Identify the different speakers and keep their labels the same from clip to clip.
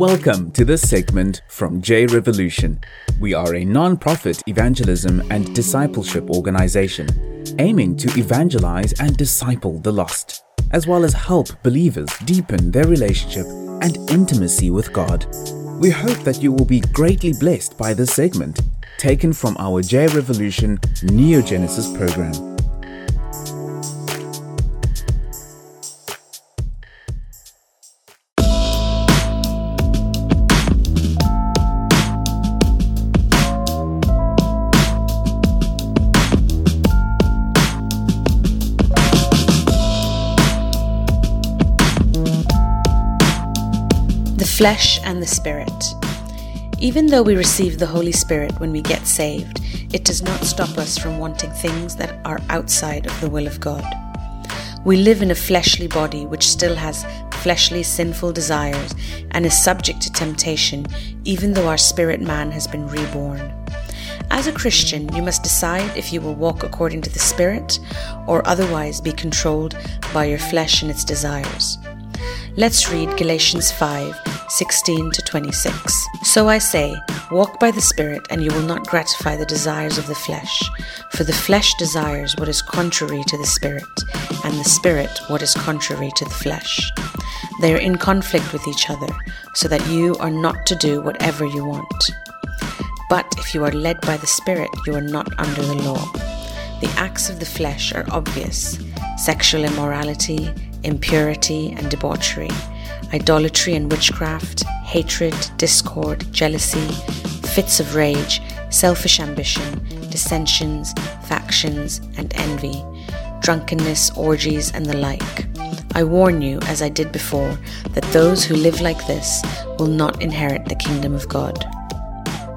Speaker 1: Welcome to this segment from J Revolution. We are a non profit evangelism and discipleship organization aiming to evangelize and disciple the lost, as well as help believers deepen their relationship and intimacy with God. We hope that you will be greatly blessed by this segment, taken from our J Revolution Neogenesis program.
Speaker 2: Flesh and the Spirit. Even though we receive the Holy Spirit when we get saved, it does not stop us from wanting things that are outside of the will of God. We live in a fleshly body which still has fleshly sinful desires and is subject to temptation, even though our spirit man has been reborn. As a Christian, you must decide if you will walk according to the Spirit or otherwise be controlled by your flesh and its desires. Let's read Galatians 5 16 to 26. So I say, walk by the Spirit, and you will not gratify the desires of the flesh. For the flesh desires what is contrary to the Spirit, and the Spirit what is contrary to the flesh. They are in conflict with each other, so that you are not to do whatever you want. But if you are led by the Spirit, you are not under the law. The acts of the flesh are obvious sexual immorality impurity and debauchery, idolatry and witchcraft, hatred, discord, jealousy, fits of rage, selfish ambition, dissensions, factions, and envy, drunkenness, orgies, and the like. I warn you, as I did before, that those who live like this will not inherit the kingdom of God.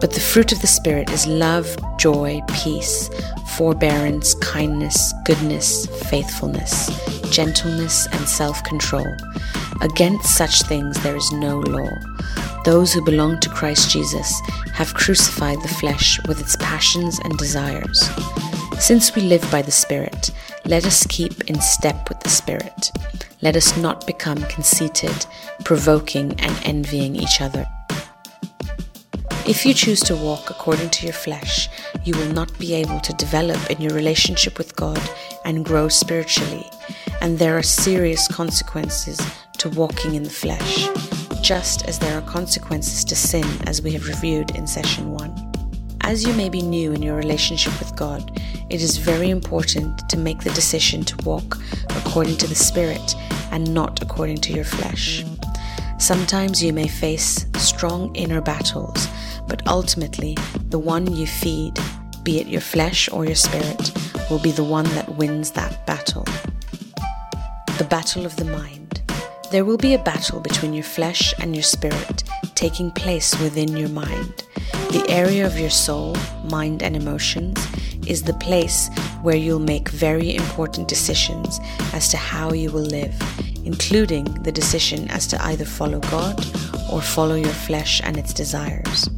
Speaker 2: But the fruit of the Spirit is love, joy, peace, forbearance, kindness, goodness, faithfulness gentleness, and self control. Against such things there is no law. Those who belong to Christ Jesus have crucified the flesh with its passions and desires. Since we live by the Spirit, let us keep in step with the Spirit. Let us not become conceited, provoking, and envying each other. If you choose to walk according to your flesh, you will not be able to develop in your relationship with God and grow spiritually and there are serious consequences to walking in the flesh, just as there are consequences to sin, as we have reviewed in session 1. As you may be new in your relationship with God, it is very important to make the decision to walk according to the Spirit and not according to your flesh. Sometimes you may face strong inner battles, but ultimately, the one you feed, be it your flesh or your spirit, will be the one that wins that battle the battle of the mind. There will be a battle between your flesh and your spirit taking place within your mind. The area of your soul, mind, and emotions is the place where you'll make very important decisions as to how you will live, including the decision as to either follow God or follow your flesh and its desires.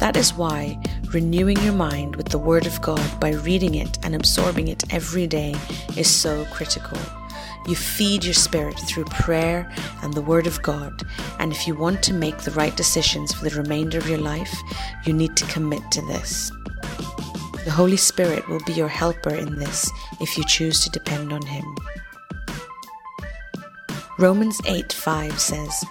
Speaker 2: That is why renewing your mind with the Word of God by reading it and absorbing it every day is so critical. You feed your spirit through prayer and the Word of God. And if you want to make the right decisions for the remainder of your life, you need to commit to this. The Holy Spirit will be your helper in this if you choose to depend on Him. Romans 8 5 says,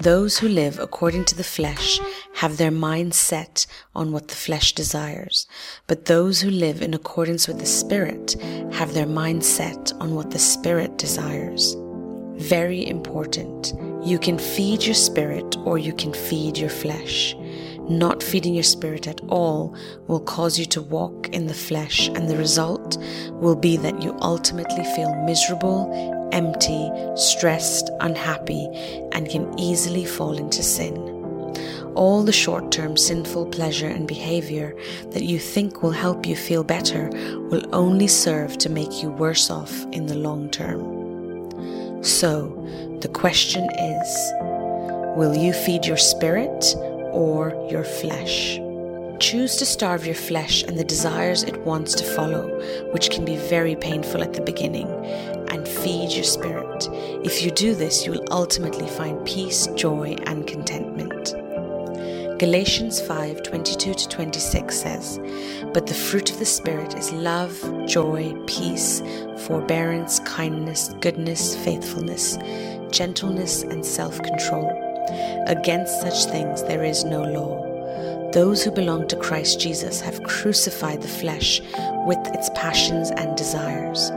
Speaker 2: Those who live according to the flesh have their mind set on what the flesh desires, but those who live in accordance with the Spirit have their mind set on what the Spirit desires. Very important. You can feed your spirit or you can feed your flesh. Not feeding your spirit at all will cause you to walk in the flesh, and the result will be that you ultimately feel miserable, empty, stressed, unhappy, and can easily fall into sin all the short term sinful pleasure and behavior that you think will help you feel better will only serve to make you worse off in the long term. So, the question is will you feed your spirit or your flesh? Choose to starve your flesh and the desires it wants to follow, which can be very painful at the beginning, and feed your spirit. If you do this, you will ultimately find peace, joy, and contentment. Galatians 5 22 to 26 says, But the fruit of the Spirit is love, joy, peace, forbearance, kindness, goodness, faithfulness, gentleness, and self control. Against such things there is no law. Those who belong to Christ Jesus have crucified the flesh with its passions and desires.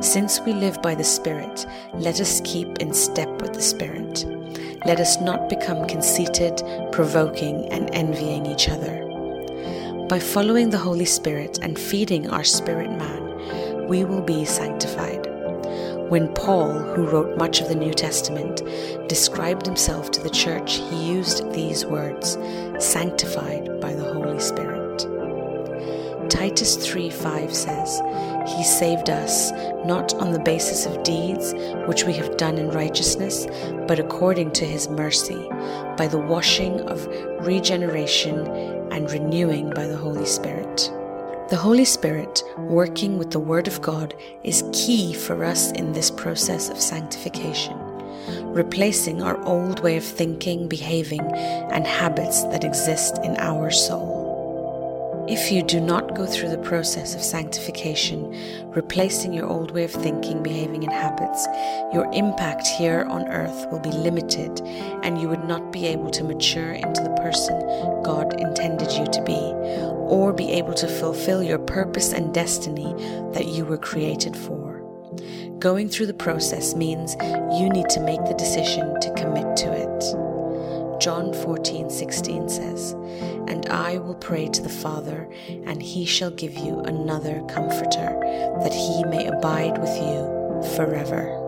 Speaker 2: Since we live by the Spirit, let us keep in step with the Spirit. Let us not become conceited, provoking, and envying each other. By following the Holy Spirit and feeding our spirit man, we will be sanctified. When Paul, who wrote much of the New Testament, described himself to the church, he used these words sanctified by the Holy Spirit. Titus 3 5 says, He saved us not on the basis of deeds which we have done in righteousness, but according to His mercy, by the washing of regeneration and renewing by the Holy Spirit. The Holy Spirit, working with the Word of God, is key for us in this process of sanctification, replacing our old way of thinking, behaving, and habits that exist in our soul. If you do not go through the process of sanctification, replacing your old way of thinking, behaving, and habits, your impact here on earth will be limited and you would not be able to mature into the person God intended you to be, or be able to fulfill your purpose and destiny that you were created for. Going through the process means you need to make the decision to commit to it. John 14 16 says, and I will pray to the Father, and he shall give you another comforter, that he may abide with you forever.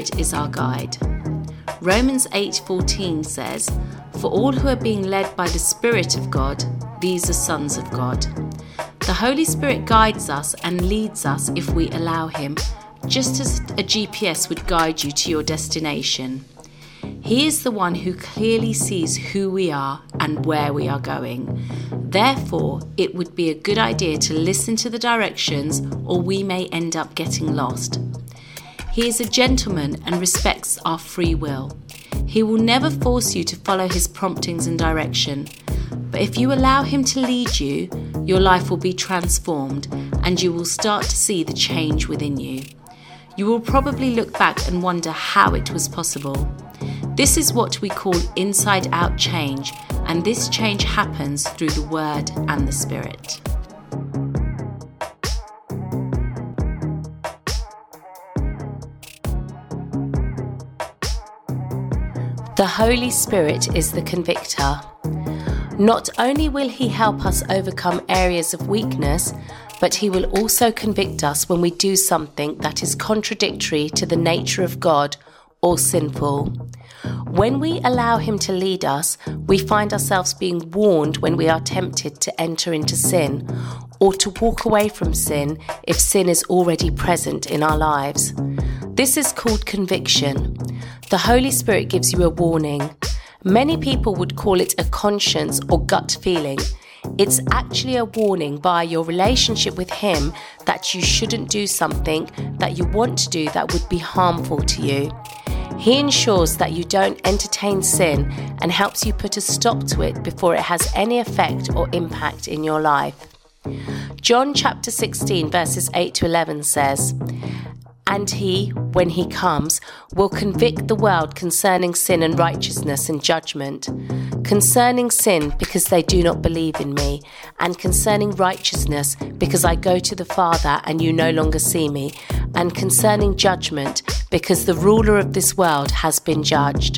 Speaker 3: Spirit is our guide. Romans 8:14 says, "For all who are being led by the Spirit of God, these are sons of God." The Holy Spirit guides us and leads us if we allow him, just as a GPS would guide you to your destination. He is the one who clearly sees who we are and where we are going. Therefore, it would be a good idea to listen to the directions, or we may end up getting lost. He is a gentleman and respects our free will. He will never force you to follow his promptings and direction. But if you allow him to lead you, your life will be transformed and you will start to see the change within you. You will probably look back and wonder how it was possible. This is what we call inside out change, and this change happens through the Word and the Spirit. The Holy Spirit is the convictor. Not only will He help us overcome areas of weakness, but He will also convict us when we do something that is contradictory to the nature of God or sinful. When we allow Him to lead us, we find ourselves being warned when we are tempted to enter into sin or to walk away from sin if sin is already present in our lives. This is called conviction. The Holy Spirit gives you a warning. Many people would call it a conscience or gut feeling. It's actually a warning by your relationship with Him that you shouldn't do something that you want to do that would be harmful to you. He ensures that you don't entertain sin and helps you put a stop to it before it has any effect or impact in your life. John chapter 16, verses 8 to 11 says, and he, when he comes, will convict the world concerning sin and righteousness and judgment. Concerning sin, because they do not believe in me, and concerning righteousness, because I go to the Father and you no longer see me, and concerning judgment, because the ruler of this world has been judged.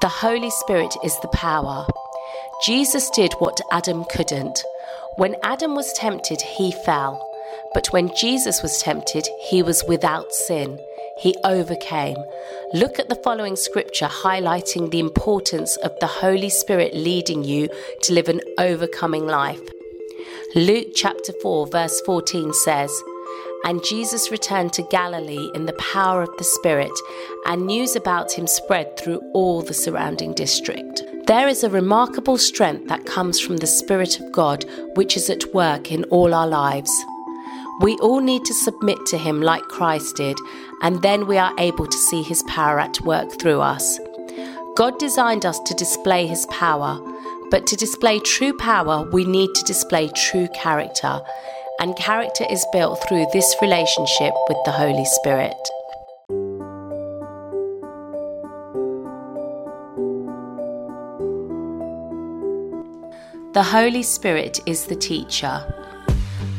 Speaker 3: The Holy Spirit is the power. Jesus did what Adam couldn't. When Adam was tempted, he fell. But when Jesus was tempted, he was without sin. He overcame. Look at the following scripture highlighting the importance of the Holy Spirit leading you to live an overcoming life. Luke chapter 4, verse 14 says, And Jesus returned to Galilee in the power of the Spirit, and news about him spread through all the surrounding district. There is a remarkable strength that comes from the Spirit of God, which is at work in all our lives. We all need to submit to Him like Christ did, and then we are able to see His power at work through us. God designed us to display His power, but to display true power, we need to display true character, and character is built through this relationship with the Holy Spirit. The Holy Spirit is the teacher.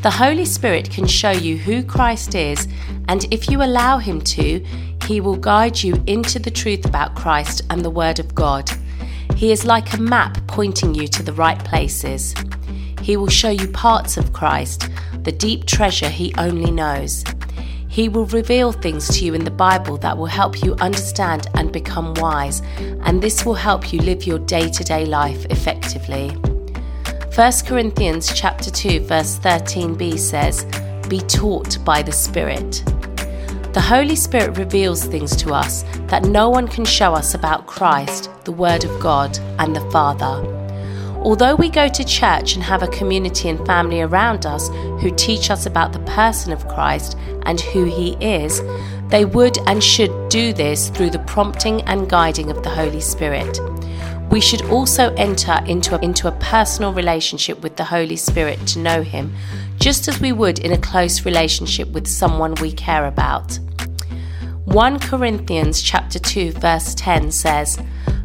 Speaker 3: The Holy Spirit can show you who Christ is, and if you allow Him to, He will guide you into the truth about Christ and the Word of God. He is like a map pointing you to the right places. He will show you parts of Christ, the deep treasure He only knows. He will reveal things to you in the Bible that will help you understand and become wise, and this will help you live your day to day life effectively. 1 Corinthians chapter 2 verse 13b says, "Be taught by the Spirit." The Holy Spirit reveals things to us that no one can show us about Christ, the Word of God, and the Father. Although we go to church and have a community and family around us who teach us about the person of Christ and who He is, they would and should do this through the prompting and guiding of the Holy Spirit. We should also enter into a, into a personal relationship with the Holy Spirit to know Him, just as we would in a close relationship with someone we care about. 1 Corinthians chapter 2 verse 10 says,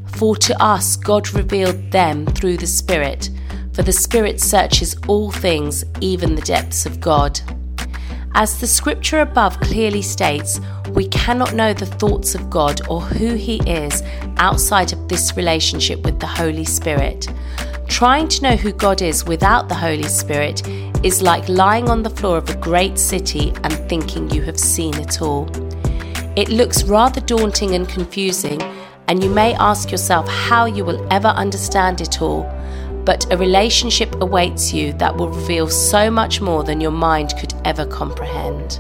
Speaker 3: "For to us God revealed them through the Spirit, for the Spirit searches all things, even the depths of God." As the scripture above clearly states, we cannot know the thoughts of God or who He is outside of this relationship with the Holy Spirit. Trying to know who God is without the Holy Spirit is like lying on the floor of a great city and thinking you have seen it all. It looks rather daunting and confusing, and you may ask yourself how you will ever understand it all but a relationship awaits you that will reveal so much more than your mind could ever comprehend.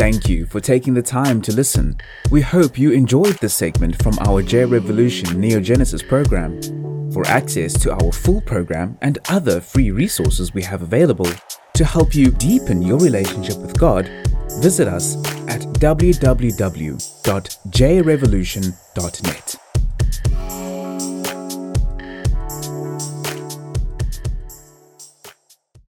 Speaker 1: Thank you for taking the time to listen. We hope you enjoyed this segment from our J Revolution Neogenesis program. For access to our full program and other free resources we have available to help you deepen your relationship with God, visit us at www.jrevolution.net.